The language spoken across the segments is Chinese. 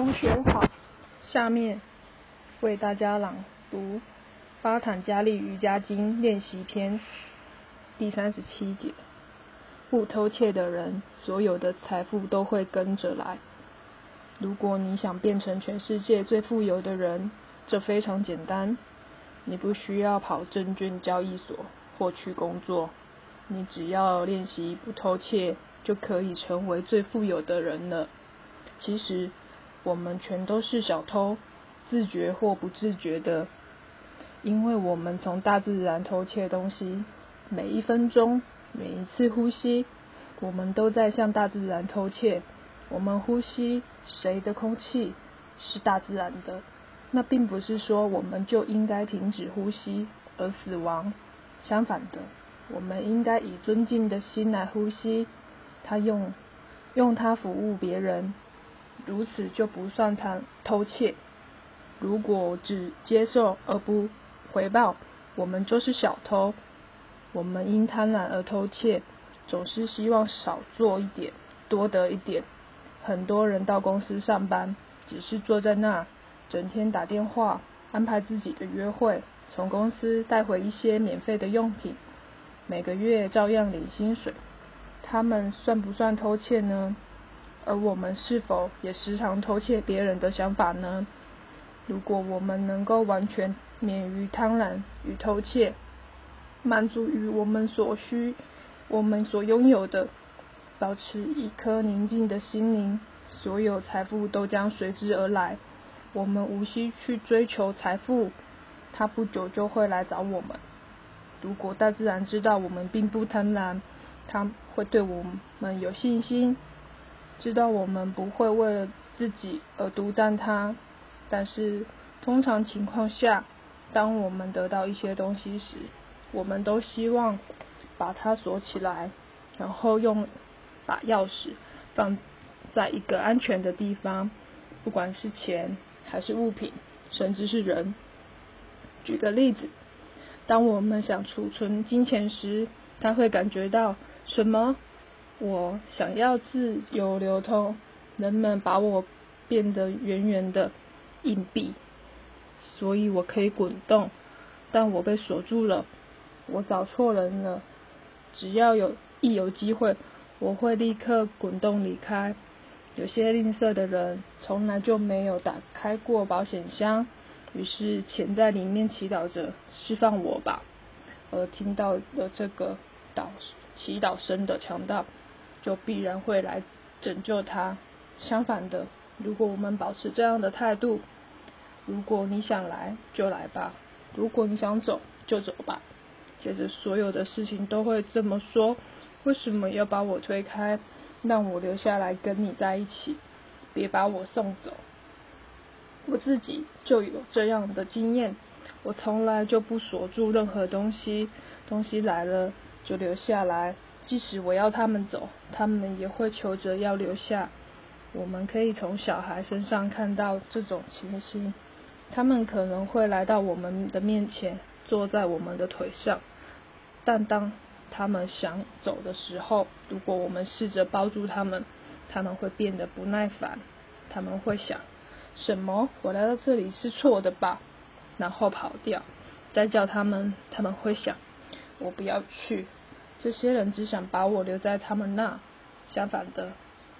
同学好，下面为大家朗读《巴坦加利瑜伽经》练习篇第三十七节。不偷窃的人，所有的财富都会跟着来。如果你想变成全世界最富有的人，这非常简单。你不需要跑证券交易所或去工作，你只要练习不偷窃，就可以成为最富有的人了。其实。我们全都是小偷，自觉或不自觉的，因为我们从大自然偷窃东西。每一分钟，每一次呼吸，我们都在向大自然偷窃。我们呼吸谁的空气是大自然的，那并不是说我们就应该停止呼吸而死亡。相反的，我们应该以尊敬的心来呼吸，他用用它服务别人。如此就不算贪偷窃。如果只接受而不回报，我们就是小偷。我们因贪婪而偷窃，总是希望少做一点，多得一点。很多人到公司上班，只是坐在那，整天打电话，安排自己的约会，从公司带回一些免费的用品，每个月照样领薪水。他们算不算偷窃呢？而我们是否也时常偷窃别人的想法呢？如果我们能够完全免于贪婪与偷窃，满足于我们所需、我们所拥有的，保持一颗宁静的心灵，所有财富都将随之而来。我们无需去追求财富，它不久就会来找我们。如果大自然知道我们并不贪婪，它会对我们有信心。知道我们不会为了自己而独占它，但是通常情况下，当我们得到一些东西时，我们都希望把它锁起来，然后用把钥匙放在一个安全的地方，不管是钱还是物品，甚至是人。举个例子，当我们想储存金钱时，他会感觉到什么？我想要自由流通，人们把我变得圆圆的硬币，所以我可以滚动，但我被锁住了。我找错人了。只要有一有机会，我会立刻滚动离开。有些吝啬的人从来就没有打开过保险箱，于是潜在里面祈祷着释放我吧。而听到了这个祷祈祷声的强盗。就必然会来拯救他。相反的，如果我们保持这样的态度，如果你想来就来吧，如果你想走就走吧，接着所有的事情都会这么说：为什么要把我推开，让我留下来跟你在一起？别把我送走。我自己就有这样的经验，我从来就不锁住任何东西，东西来了就留下来。即使我要他们走，他们也会求着要留下。我们可以从小孩身上看到这种情形，他们可能会来到我们的面前，坐在我们的腿上，但当他们想走的时候，如果我们试着抱住他们，他们会变得不耐烦。他们会想：什么？我来到这里是错的吧？然后跑掉。再叫他们，他们会想：我不要去。这些人只想把我留在他们那。相反的，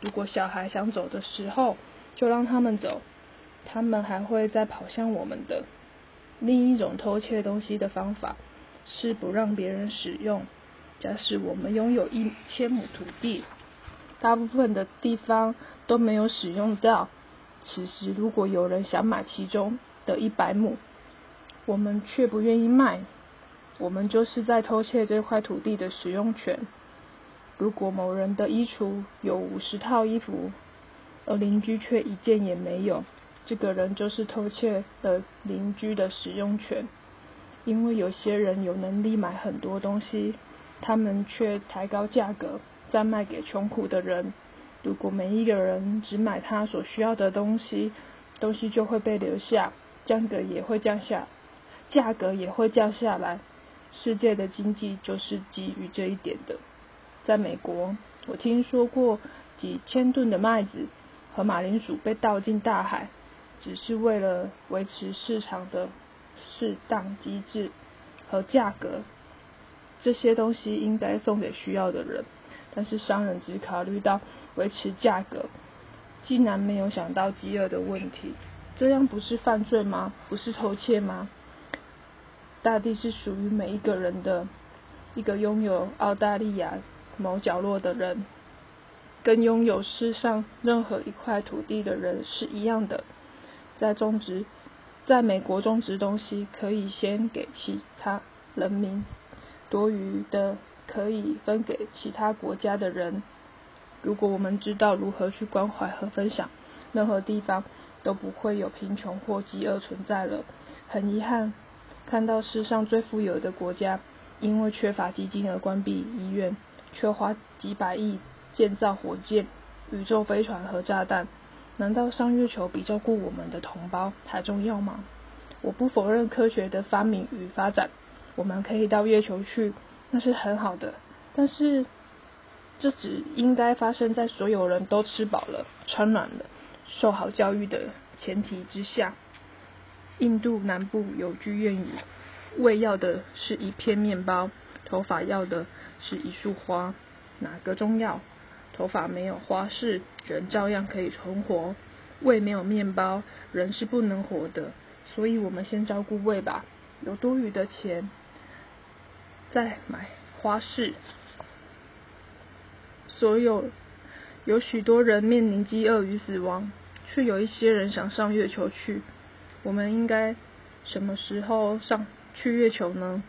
如果小孩想走的时候，就让他们走，他们还会再跑向我们的。另一种偷窃东西的方法是不让别人使用。假使我们拥有一千亩土地，大部分的地方都没有使用到。此时，如果有人想买其中的一百亩，我们却不愿意卖。我们就是在偷窃这块土地的使用权。如果某人的衣橱有五十套衣服，而邻居却一件也没有，这个人就是偷窃了邻居的使用权。因为有些人有能力买很多东西，他们却抬高价格再卖给穷苦的人。如果每一个人只买他所需要的东西，东西就会被留下，价格也会降下，价格也会降下来。世界的经济就是基于这一点的。在美国，我听说过几千吨的麦子和马铃薯被倒进大海，只是为了维持市场的适当机制和价格。这些东西应该送给需要的人，但是商人只考虑到维持价格，竟然没有想到饥饿的问题。这样不是犯罪吗？不是偷窃吗？大地是属于每一个人的，一个拥有澳大利亚某角落的人，跟拥有世上任何一块土地的人是一样的。在种植，在美国种植东西，可以先给其他人民。多余的可以分给其他国家的人。如果我们知道如何去关怀和分享，任何地方都不会有贫穷或饥饿存在了。很遗憾，看到世上最富有的国家因为缺乏基金而关闭医院，却花几百亿建造火箭、宇宙飞船和炸弹。难道上月球比照顾我们的同胞还重要吗？我不否认科学的发明与发展。我们可以到月球去，那是很好的。但是，这只应该发生在所有人都吃饱了、穿暖了、受好教育的前提之下。印度南部有句谚语：“胃要的是一片面包，头发要的是一束花。”哪个重要？头发没有花式，人照样可以存活；胃没有面包，人是不能活的。所以我们先照顾胃吧。有多余的钱。再买花饰。所有有许多人面临饥饿与死亡，却有一些人想上月球去。我们应该什么时候上去月球呢？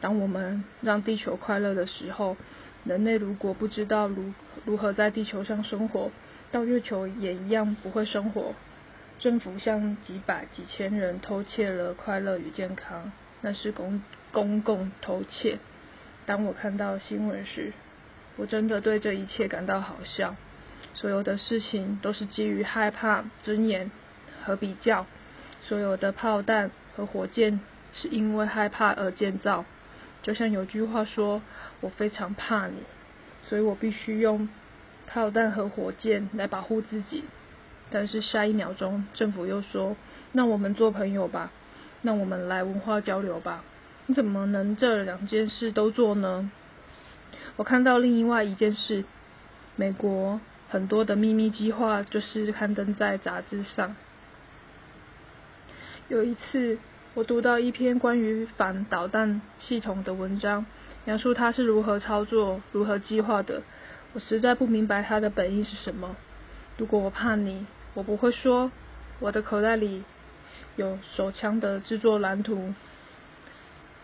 当我们让地球快乐的时候，人类如果不知道如如何在地球上生活，到月球也一样不会生活。政府向几百几千人偷窃了快乐与健康。那是公公共偷窃。当我看到新闻时，我真的对这一切感到好笑。所有的事情都是基于害怕、尊严和比较。所有的炮弹和火箭是因为害怕而建造。就像有句话说：“我非常怕你，所以我必须用炮弹和火箭来保护自己。”但是下一秒钟，政府又说：“那我们做朋友吧。”那我们来文化交流吧。你怎么能这两件事都做呢？我看到另外一件事，美国很多的秘密计划就是刊登在杂志上。有一次，我读到一篇关于反导弹系统的文章，描述它是如何操作、如何计划的。我实在不明白它的本意是什么。如果我怕你，我不会说我的口袋里。有手枪的制作蓝图。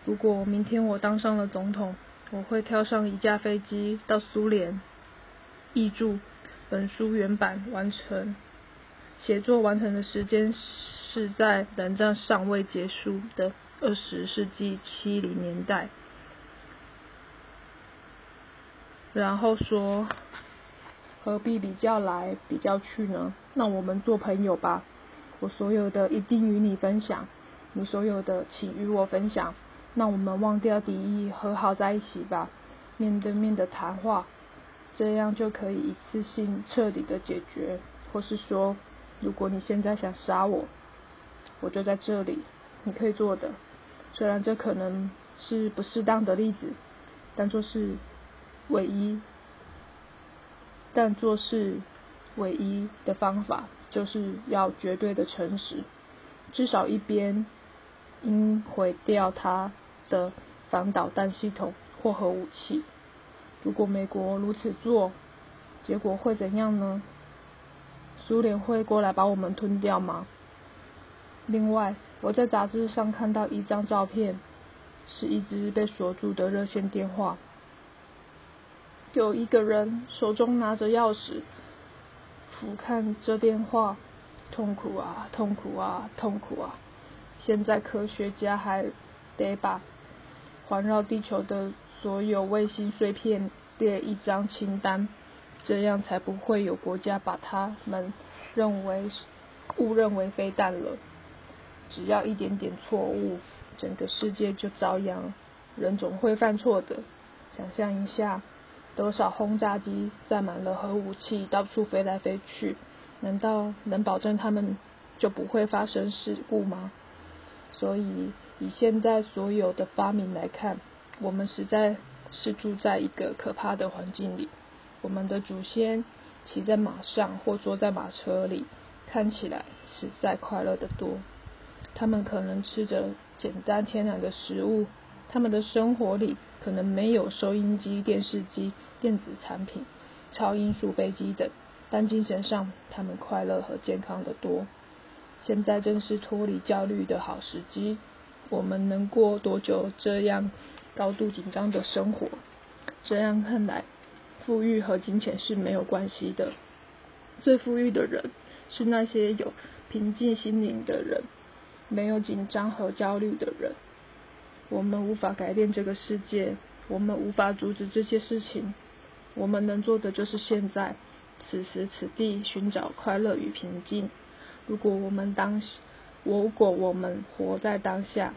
如果明天我当上了总统，我会跳上一架飞机到苏联。译注：本书原版完成写作完成的时间是在冷战尚未结束的二十世纪七零年代。然后说，何必比较来比较去呢？那我们做朋友吧。我所有的一定与你分享，你所有的请与我分享。那我们忘掉敌意，和好在一起吧。面对面的谈话，这样就可以一次性彻底的解决。或是说，如果你现在想杀我，我就在这里，你可以做的。虽然这可能是不适当的例子，但做是唯一，但做是唯一的方法。就是要绝对的诚实，至少一边应毁掉他的反导弹系统或核武器。如果美国如此做，结果会怎样呢？苏联会过来把我们吞掉吗？另外，我在杂志上看到一张照片，是一只被锁住的热线电话，有一个人手中拿着钥匙。俯瞰这电话，痛苦啊，痛苦啊，痛苦啊！现在科学家还得把环绕地球的所有卫星碎片列一张清单，这样才不会有国家把他们认为误认为飞弹了。只要一点点错误，整个世界就遭殃。人总会犯错的，想象一下。多少轰炸机载满了核武器，到处飞来飞去，难道能保证他们就不会发生事故吗？所以，以现在所有的发明来看，我们实在是住在一个可怕的环境里。我们的祖先骑在马上或坐在马车里，看起来实在快乐得多。他们可能吃着简单天然的食物，他们的生活里可能没有收音机、电视机、电子产品、超音速飞机等，但精神上他们快乐和健康的多。现在正是脱离焦虑的好时机。我们能过多久这样高度紧张的生活？这样看来，富裕和金钱是没有关系的。最富裕的人是那些有平静心灵的人，没有紧张和焦虑的人。我们无法改变这个世界，我们无法阻止这些事情。我们能做的就是现在，此时此地寻找快乐与平静。如果我们当，如果我们活在当下，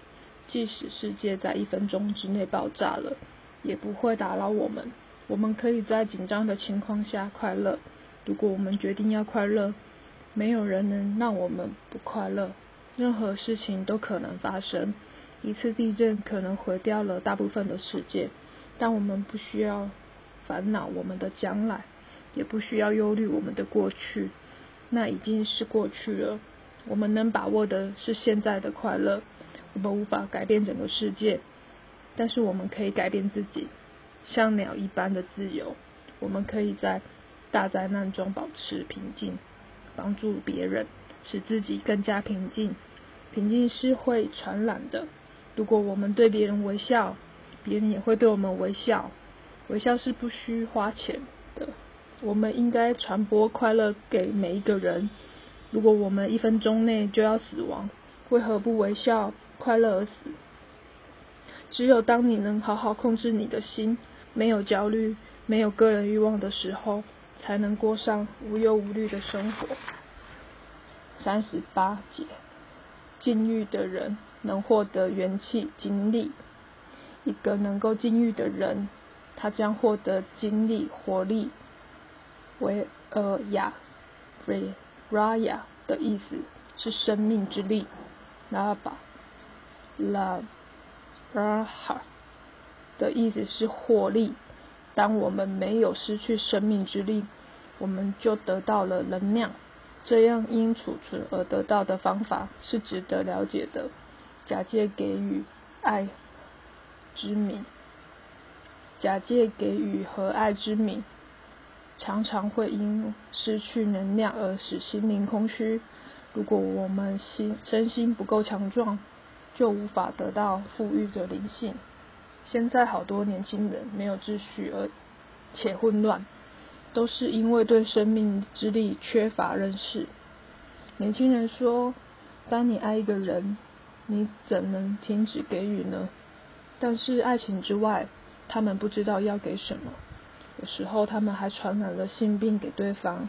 即使世界在一分钟之内爆炸了，也不会打扰我们。我们可以在紧张的情况下快乐。如果我们决定要快乐，没有人能让我们不快乐。任何事情都可能发生，一次地震可能毁掉了大部分的世界，但我们不需要烦恼我们的将来，也不需要忧虑我们的过去。那已经是过去了。我们能把握的是现在的快乐。我们无法改变整个世界，但是我们可以改变自己，像鸟一般的自由。我们可以在大灾难中保持平静，帮助别人，使自己更加平静。平静是会传染的。如果我们对别人微笑，别人也会对我们微笑。微笑是不需花钱的。我们应该传播快乐给每一个人。如果我们一分钟内就要死亡，为何不微笑、快乐而死？只有当你能好好控制你的心，没有焦虑、没有个人欲望的时候，才能过上无忧无虑的生活。三十八节，禁欲的人能获得元气、精力。一个能够禁欲的人，他将获得精力、活力。维尔亚 （Ray Raya） 的意思是生命之力，Lava La Raha 的意思是获利。当我们没有失去生命之力，我们就得到了能量。这样因储存而得到的方法是值得了解的。假借给予爱之名，假借给予和爱之名。常常会因失去能量而使心灵空虚。如果我们心身心不够强壮，就无法得到富裕的灵性。现在好多年轻人没有秩序而且混乱，都是因为对生命之力缺乏认识。年轻人说：“当你爱一个人，你怎能停止给予呢？”但是爱情之外，他们不知道要给什么。有时候，他们还传染了性病给对方。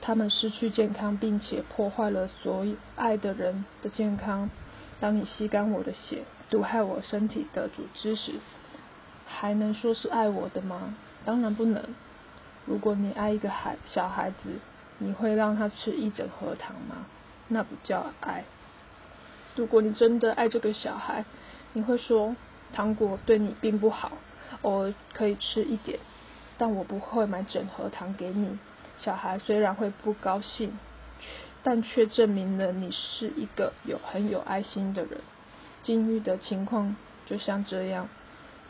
他们失去健康，并且破坏了所有爱的人的健康。当你吸干我的血，毒害我身体的组织时，还能说是爱我的吗？当然不能。如果你爱一个孩小孩子，你会让他吃一整盒糖吗？那不叫爱。如果你真的爱这个小孩，你会说糖果对你并不好，偶尔可以吃一点。但我不会买整盒糖给你。小孩虽然会不高兴，但却证明了你是一个有很有爱心的人。禁欲的情况就像这样，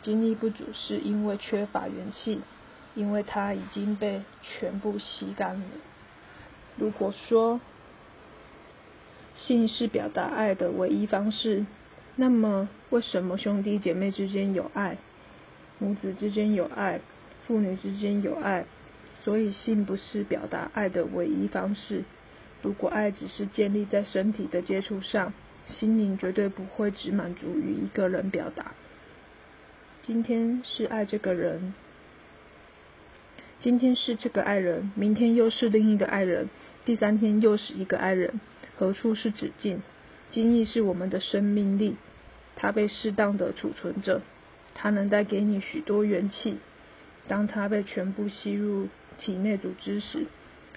精力不足是因为缺乏元气，因为它已经被全部吸干了。如果说性是表达爱的唯一方式，那么为什么兄弟姐妹之间有爱，母子之间有爱？父女之间有爱，所以性不是表达爱的唯一方式。如果爱只是建立在身体的接触上，心灵绝对不会只满足于一个人表达。今天是爱这个人，今天是这个爱人，明天又是另一个爱人，第三天又是一个爱人。何处是止境？精力是我们的生命力，它被适当的储存着，它能带给你许多元气。当它被全部吸入体内组织时，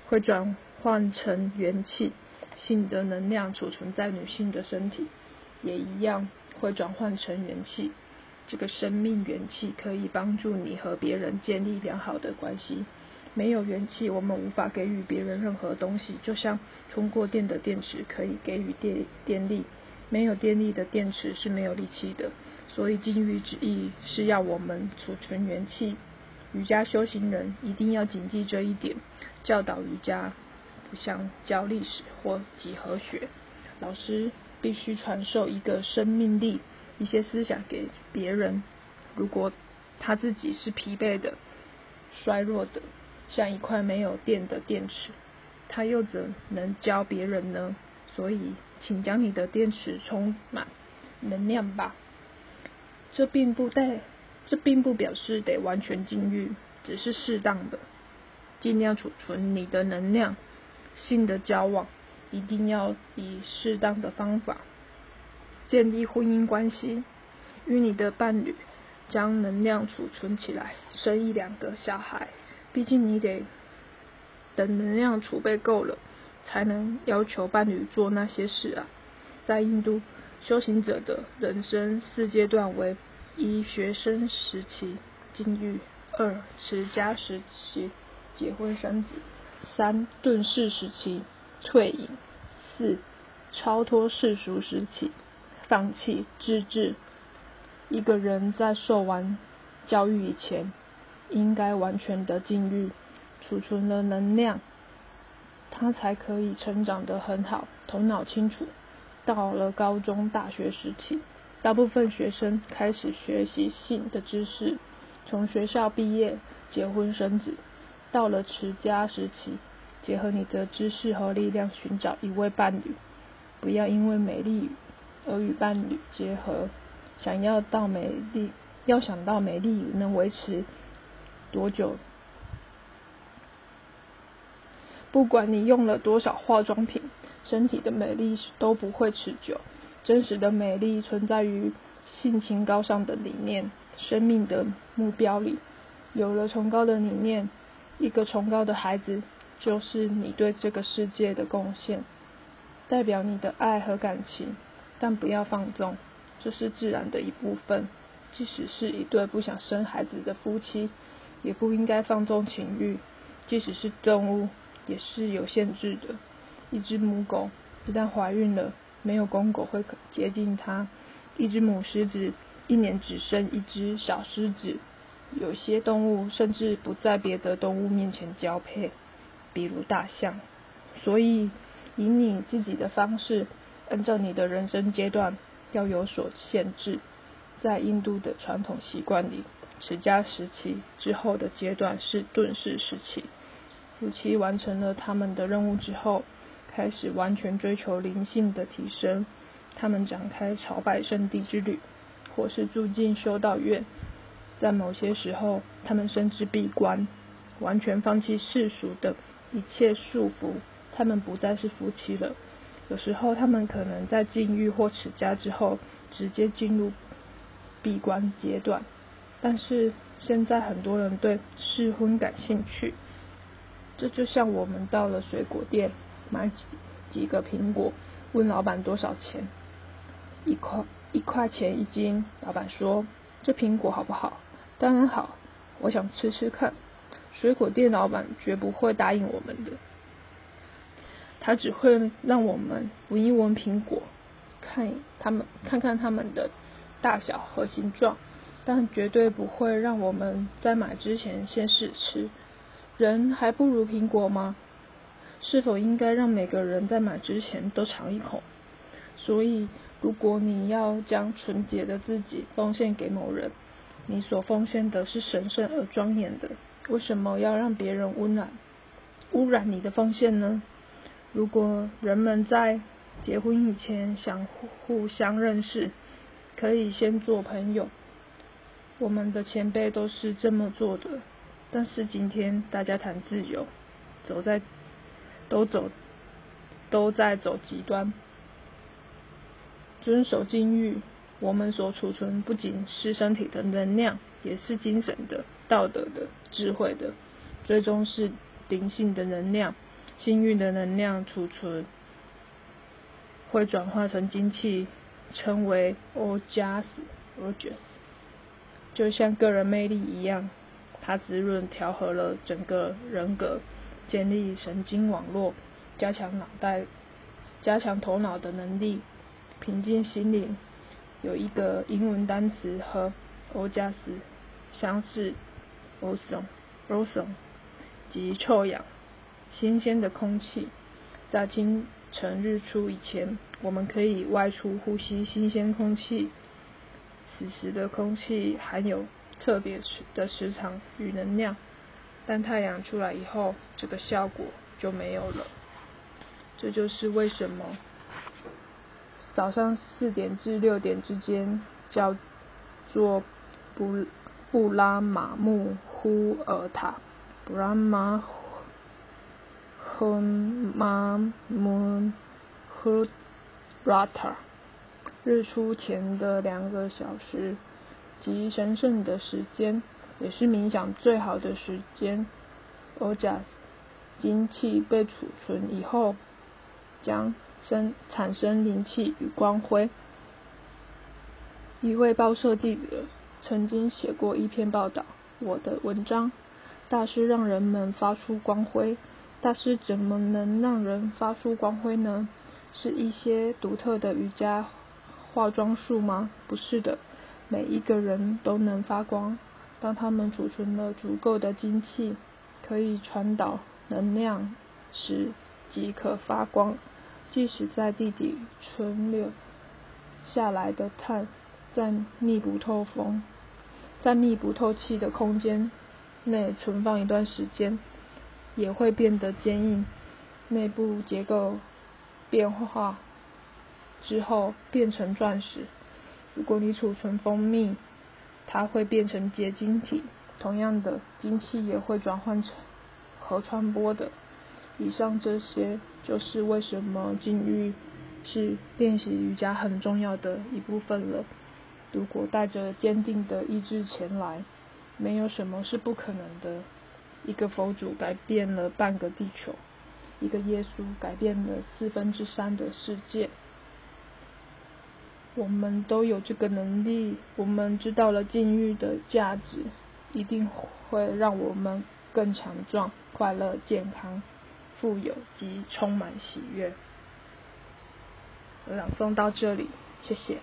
会转换成元气，性的能量储存在女性的身体，也一样会转换成元气。这个生命元气可以帮助你和别人建立良好的关系。没有元气，我们无法给予别人任何东西。就像充过电的电池可以给予电电力，没有电力的电池是没有力气的。所以禁欲之意是要我们储存元气。瑜伽修行人一定要谨记这一点。教导瑜伽像教历史或几何学，老师必须传授一个生命力、一些思想给别人。如果他自己是疲惫的、衰弱的，像一块没有电的电池，他又怎能教别人呢？所以，请将你的电池充满能量吧。这并不代，这并不表示得完全禁欲，只是适当的，尽量储存你的能量。性的交往一定要以适当的方法建立婚姻关系，与你的伴侣将能量储存起来，生一两个小孩。毕竟你得等能量储备够了，才能要求伴侣做那些事啊。在印度。修行者的人生四阶段为：一、学生时期禁欲；二、持家时期结婚生子；三、遁世时期退隐；四、超脱世俗时期放弃自治。一个人在受完教育以前，应该完全的禁欲，储存了能量，他才可以成长得很好，头脑清楚。到了高中、大学时期，大部分学生开始学习性的知识。从学校毕业，结婚生子。到了持家时期，结合你的知识和力量，寻找一位伴侣。不要因为美丽而与伴侣结合。想要到美丽，要想到美丽能维持多久？不管你用了多少化妆品。身体的美丽都不会持久，真实的美丽存在于性情高尚的理念、生命的目标里。有了崇高的理念，一个崇高的孩子就是你对这个世界的贡献，代表你的爱和感情。但不要放纵，这是自然的一部分。即使是一对不想生孩子的夫妻，也不应该放纵情欲。即使是动物，也是有限制的。一只母狗一旦怀孕了，没有公狗会接近它。一只母狮子一年只生一只小狮子。有些动物甚至不在别的动物面前交配，比如大象。所以，以你自己的方式，按照你的人生阶段，要有所限制。在印度的传统习惯里，持家时期之后的阶段是遁世时期。夫妻完成了他们的任务之后。开始完全追求灵性的提升，他们展开朝拜圣地之旅，或是住进修道院。在某些时候，他们甚至闭关，完全放弃世俗的一切束缚。他们不再是夫妻了。有时候，他们可能在禁欲或持家之后，直接进入闭关阶段。但是现在，很多人对试婚感兴趣。这就像我们到了水果店。买几几个苹果，问老板多少钱？一块一块钱一斤。老板说：“这苹果好不好？”“当然好，我想吃吃看。”水果店老板绝不会答应我们的，他只会让我们闻一闻苹果，看他们看看他们的大小和形状，但绝对不会让我们在买之前先试吃。人还不如苹果吗？是否应该让每个人在买之前都尝一口？所以，如果你要将纯洁的自己奉献给某人，你所奉献的是神圣而庄严的。为什么要让别人污染污染你的奉献呢？如果人们在结婚以前想互相认识，可以先做朋友。我们的前辈都是这么做的。但是今天大家谈自由，走在。都走，都在走极端。遵守禁欲，我们所储存不仅是身体的能量，也是精神的、道德的、智慧的，最终是灵性的能量。幸运的能量储存会转化成精气，称为 o j a s o j a s 就像个人魅力一样，它滋润调和了整个人格，建立神经网络，加强脑袋，加强头脑的能力，平静心灵。有一个英文单词和 o j a s 相似 o s o n o s o n 即臭氧。新鲜的空气，在清晨日出以前，我们可以外出呼吸新鲜空气。此时的空气含有特别的磁场与能量，但太阳出来以后，这个效果就没有了。这就是为什么早上四点至六点之间叫做布布拉马穆呼尔塔布拉马。Moon Rata，日出前的两个小时，即神圣的时间，也是冥想最好的时间。Ojas，精气被储存以后，将生产生灵气与光辉。一位报社记者曾经写过一篇报道，我的文章，大师让人们发出光辉。大师怎么能让人发出光辉呢？是一些独特的瑜伽化妆术吗？不是的，每一个人都能发光。当他们储存了足够的精气，可以传导能量时，即可发光。即使在地底存留下来的碳，在密不透风、在密不透气的空间内存放一段时间。也会变得坚硬，内部结构变化之后变成钻石。如果你储存蜂蜜，它会变成结晶体。同样的，精气也会转换成和传播的。以上这些就是为什么禁欲是练习瑜伽很重要的一部分了。如果带着坚定的意志前来，没有什么是不可能的。一个佛祖改变了半个地球，一个耶稣改变了四分之三的世界。我们都有这个能力，我们知道了禁欲的价值，一定会让我们更强壮、快乐、健康、富有及充满喜悦。朗诵到这里，谢谢。